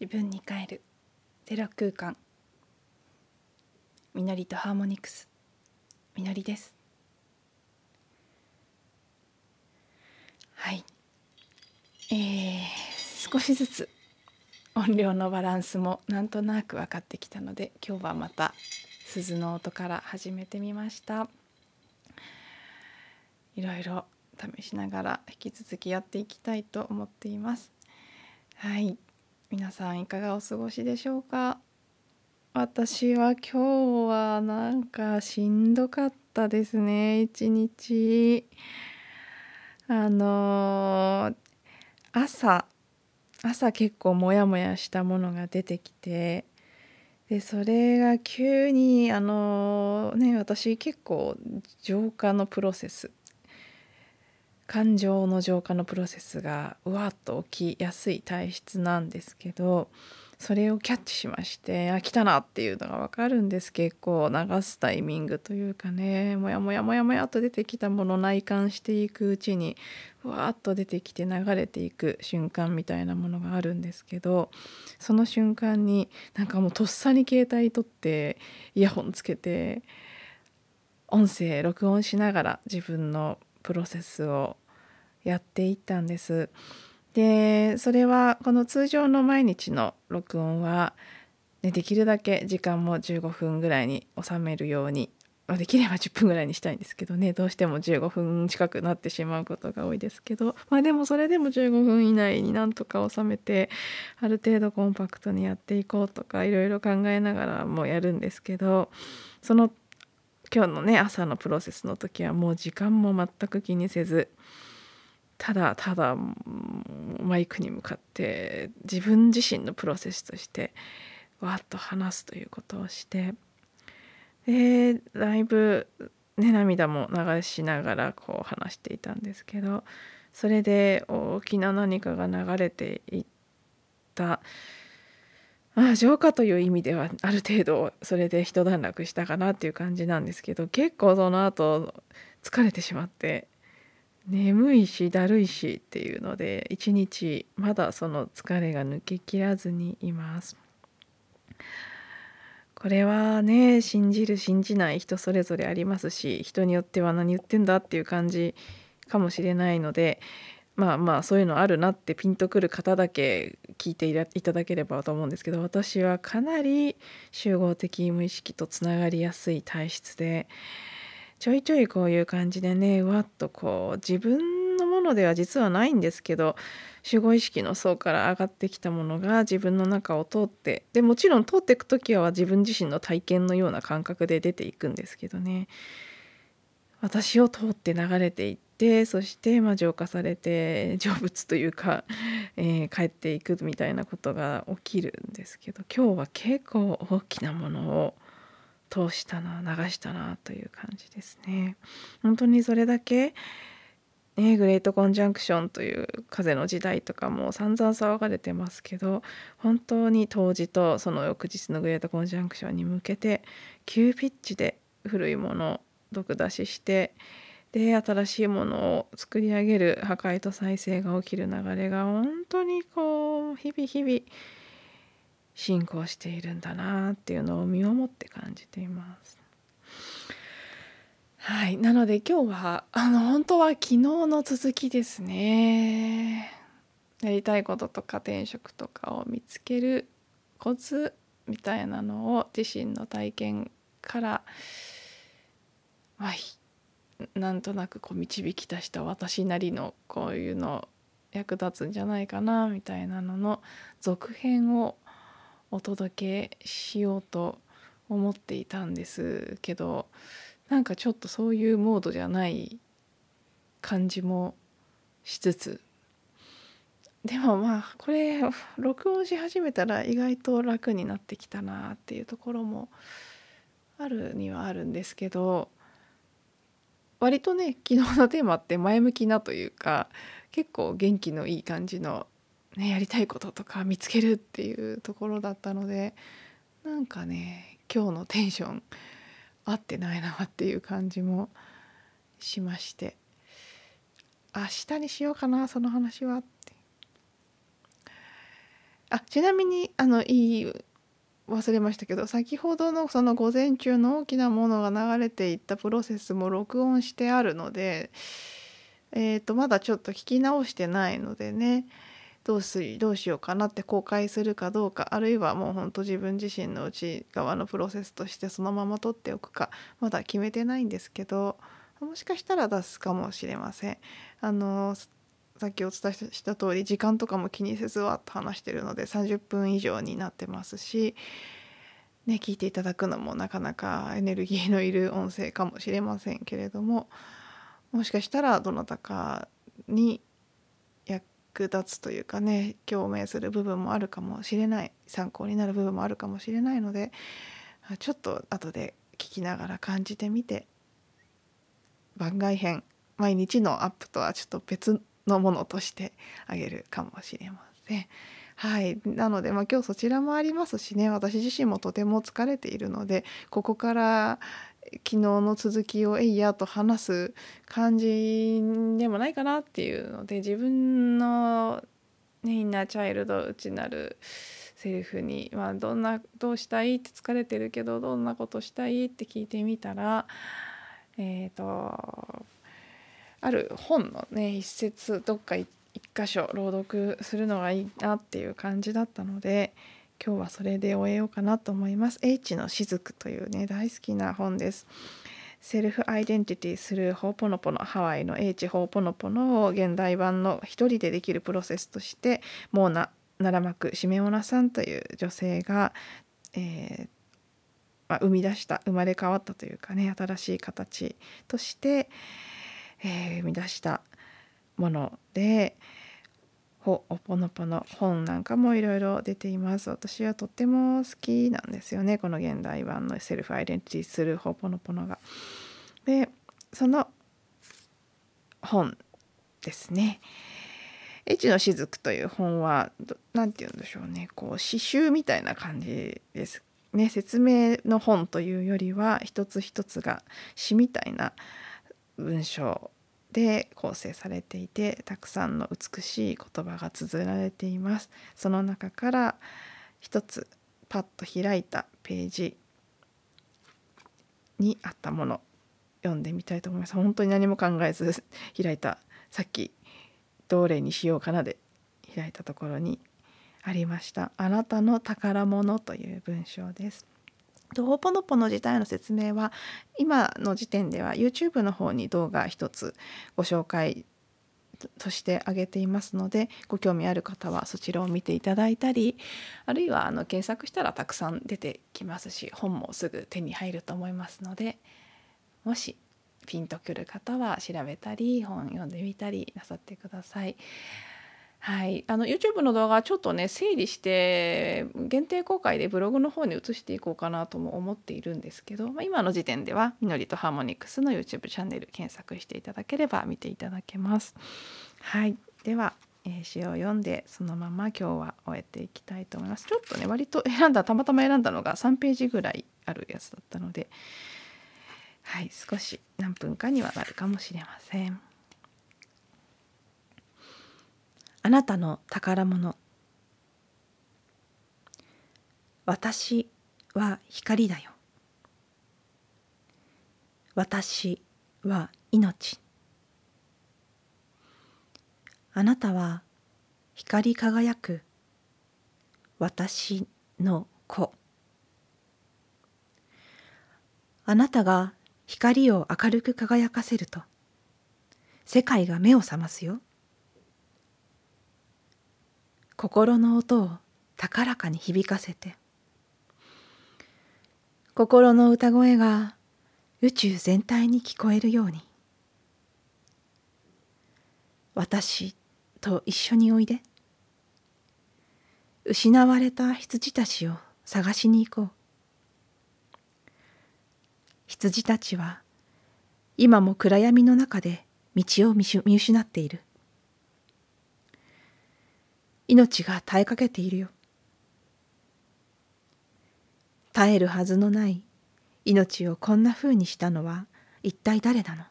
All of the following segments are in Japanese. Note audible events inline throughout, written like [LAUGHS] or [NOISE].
自分に帰る。ゼロ空間。みのりとハーモニクス。みのりです。はい。えー、少しずつ。音量のバランスもなんとなく分かってきたので今日はまた鈴の音から始めてみました。いろいろ試しながら引き続きやっていきたいと思っています。はい。皆さんいかがお過ごしでしょうか？私は今日はなんかしんどかったですね一日。あの、朝朝結構モヤモヤしたものが出てきて。でそれが急にあの、ね私結構浄化のプロセス感情の浄化のプロセスがうわっと起きやすい体質なんですけどそれをキャッチしましてあ来たなっていうのが分かるんです。結構流すタイミングというかねもやもやもやもやと出てきたもの内観していくうちにわっと出てきて流れていく瞬間みたいなものがあるんですけどその瞬間になんかもうとっさに携帯取ってイヤホンつけて音声録音しながら自分のプロセスをやっていったんです。でそれはこの通常の毎日の録音は、ね、できるだけ時間も15分ぐらいに収めるようにできれば10分ぐらいにしたいんですけどねどうしても15分近くなってしまうことが多いですけどまあでもそれでも15分以内になんとか収めてある程度コンパクトにやっていこうとかいろいろ考えながらもやるんですけどその今日のね朝のプロセスの時はもう時間も全く気にせずただただマイクに向かって自分自身のプロセスとしてわっと話すということをしてでだいぶ、ね、涙も流しながらこう話していたんですけどそれで大きな何かが流れていったまあ浄化という意味ではある程度それで一段落したかなっていう感じなんですけど結構その後疲れてしまって眠いしだるいしっていうので一日まだその疲れが抜けきらずにいます。これはね信じる信じない人それぞれありますし人によっては何言ってんだっていう感じかもしれないのでまあまあそういうのあるなってピンとくる方だけ聞いていただければと思うんですけど私はかなり集合的無意識とつながりやすい体質でちょいちょいこういう感じでねわっとこう自分のものでは実はないんですけど集合意識の層から上がってきたものが自分の中を通ってでもちろん通っていく時は自分自身の体験のような感覚で出ていくんですけどね。私を通って流れていってそしてまあ浄化されて成仏というか、えー、帰っていくみたいなことが起きるんですけど今日は結構大きなものを通したな流したなという感じですね。本当にそれだけね、グレートコンジャンクションという風の時代とかも散々騒がれてますけど本当に当時とその翌日のグレートコンジャンクションに向けて急ピッチで古いもの毒出ししてで新しいものを作り上げる破壊と再生が起きる流れが本当にこう日々日々進行しているんだなっていうのを身をもって感じています。はい、なので今日はあの本当は昨日の続きですね。やりたいこととか転職とかを見つけるコツみたいなのを自身の体験から、まあ、なんとなくこう導き出した私なりのこういうの役立つんじゃないかなみたいなのの続編をお届けしようと思っていたんですけどなんかちょっとそういうモードじゃない感じもしつつ。でもまあこれ録音し始めたら意外と楽になってきたなっていうところもあるにはあるんですけど割とね [LAUGHS] 昨日のテーマって前向きなというか結構元気のいい感じの、ね、やりたいこととか見つけるっていうところだったのでなんかね今日のテンション合ってないなっていう感じもしまして明日にしようかなその話はって。あちなみにあのいい忘れましたけど先ほどのその午前中の大きなものが流れていったプロセスも録音してあるので、えー、とまだちょっと聞き直してないのでねどうすどうしようかなって公開するかどうかあるいはもうほんと自分自身の内側のプロセスとしてそのまま取っておくかまだ決めてないんですけどもしかしたら出すかもしれません。あのさっきお伝えした通り時間とかも気にせずわっと話してるので30分以上になってますし、ね、聞いていただくのもなかなかエネルギーのいる音声かもしれませんけれどももしかしたらどなたかに役立つというかね共鳴する部分もあるかもしれない参考になる部分もあるかもしれないのでちょっと後で聞きながら感じてみて番外編毎日のアップとはちょっと別のものとしてあげるかもしれません。はい、なので、まあ、今日そちらもありますしね私自身もとても疲れているのでここから昨日の続きを「えいや」と話す感じでもないかなっていうので自分の、ね、インナーチャイルド内なるセリフに、まあ、どんなどうしたいって疲れてるけどどんなことしたいって聞いてみたらえっ、ー、とある本のね一節どっか一箇所朗読するのがいいなっていう感じだったので今日はそれで終えようかなと思います。H の雫というね大好きな本です。セルフアイデンティティするホーポノポノハワイの H ホーポノポノを現代版の一人でできるプロセスとしてモーナ・ナラマクシメオナさんという女性が、えーまあ、生み出した生まれ変わったというかね新しい形として、えー、生み出したものでほおぽのぽの本なんかもいろいろ出ています私はとっても好きなんですよねこの現代版のセルフアイデンティティするほぽのぽのが。でその本ですね。越の雫という本は何て言うんでしょうねこう詩集みたいな感じですね説明の本というよりは一つ一つが詩みたいな文章で構成されていてたくさんの美しい言葉が綴られています。その中から一つパッと開いたページにあったもの読んでみたいと思います。本当に何も考えず開いたさっきどれにしようかなで開いたところにありました。あなたの宝物という文章です。ほぽのぽの自体の説明は今の時点では YouTube の方に動画一つご紹介として挙げていますのでご興味ある方はそちらを見ていただいたりあるいはあの検索したらたくさん出てきますし本もすぐ手に入ると思いますのでもしピンとくる方は調べたり本読んでみたりなさってください。はい、あの YouTube の動画はちょっとね整理して限定公開でブログの方に移していこうかなとも思っているんですけど、まあ、今の時点では「みのりとハーモニクス」の YouTube チャンネル検索していただければ見ていただけます。はい、では、えー、詩を読んでそのまま今日は終えていきたいと思います。ちょっとね割と選んだたまたま選んだのが3ページぐらいあるやつだったので、はい、少し何分かにはなるかもしれません。あなたの宝物。私は光だよ。私は命。あなたは光り輝く私の子。あなたが光を明るく輝かせると。世界が目を覚ますよ。心の音を高らかに響かせて。心の歌声が宇宙全体に聞こえるように。私と一緒においで。失われた羊たちを探しに行こう。羊たちは今も暗闇の中で道を見失っている。命が絶えかけているよ。絶えるはずのない命をこんなふうにしたのは一体誰なの？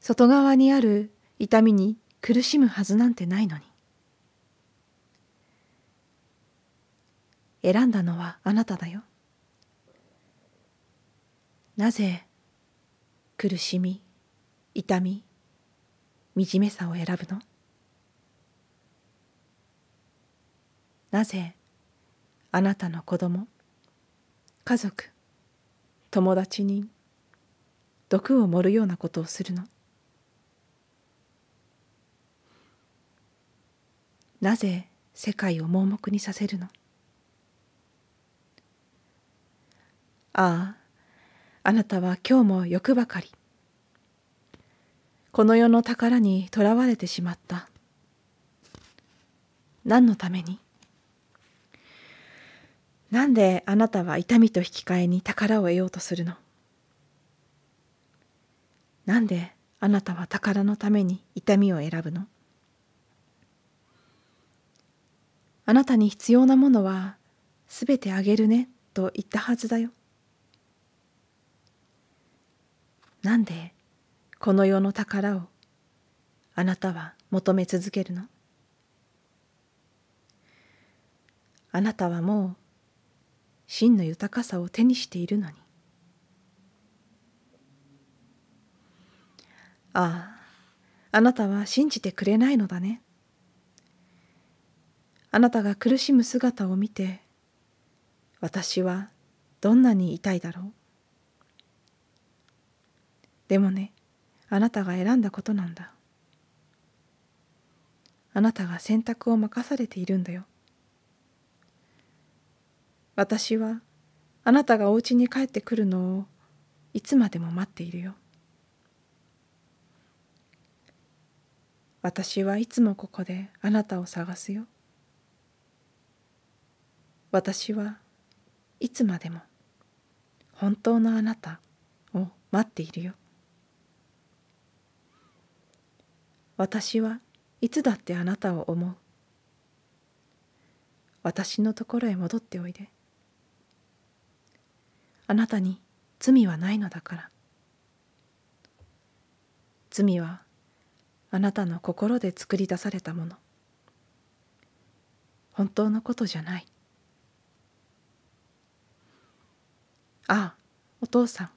外側にある痛みに苦しむはずなんてないのに。選んだのはあなただよ。なぜ苦しみ痛み惨めさを選ぶの？なぜあなたの子供家族友達に毒を盛るようなことをするの？なぜ世界を盲目にさせるの？あああなたは今日も欲ばかり。この世の宝にとらわれてしまった。何のために？なんであなたは痛みと引き換えに宝を得ようとするの？なんであなたは宝のために痛みを選ぶの？あなたに必要なものはすべてあげるねと言ったはずだよ。なんでこの世の宝をあなたは求め続けるの？あなたはもう真の豊かさを手にしているのに。あああなたは信じてくれないのだね。あなたが苦しむ姿を見て私はどんなに痛いだろう。でもねあなたが選んだことなんだ。あなたが選択を任されているんだよ。私はあなたがお家に帰ってくるのをいつまでも待っているよ。私はいつもここであなたを探すよ。私はいつまでも本当のあなたを待っているよ。私はいつだってあなたを思う。私のところへ戻っておいで。あなたに罪はないのだから。罪はあなたの心で作り出されたもの。本当のことじゃない。ああお父さん。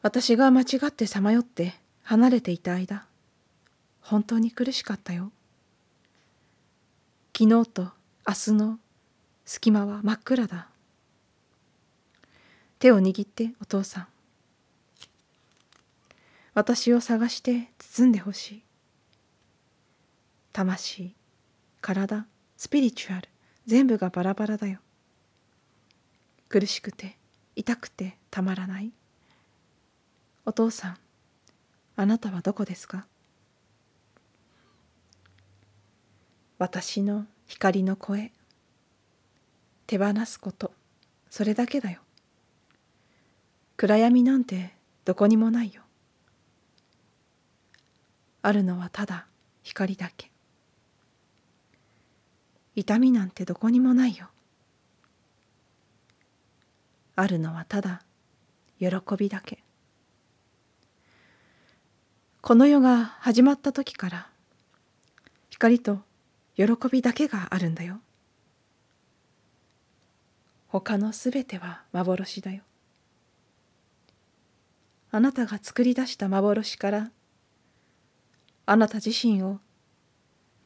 私が間違ってさまよって離れていた間本当に苦しかったよ。昨日と明日の隙間は真っ暗だ。手を握ってお父さん。私を探して包んでほしい。魂体スピリチュアル全部がバラバラだよ。苦しくて痛くてたまらない。お父さんあなたはどこですか？私の光の声。手放すこと。それだけだよ。暗闇なんてどこにもないよ。あるのはただ光だけ。痛みなんてどこにもないよ。あるのはただ喜びだけ。この世が始まった時から光と喜びだけがあるんだよ。他のすべては幻だよ。あなたが作り出した幻からあなた自身を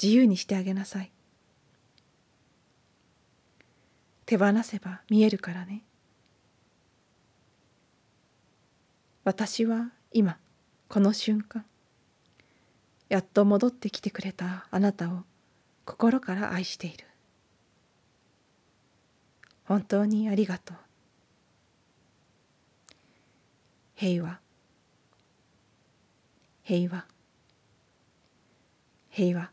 自由にしてあげなさい。手放せば見えるからね。私は今この瞬間やっと戻ってきてくれたあなたを心から愛している。本当にありがとう。平和。平和。平和。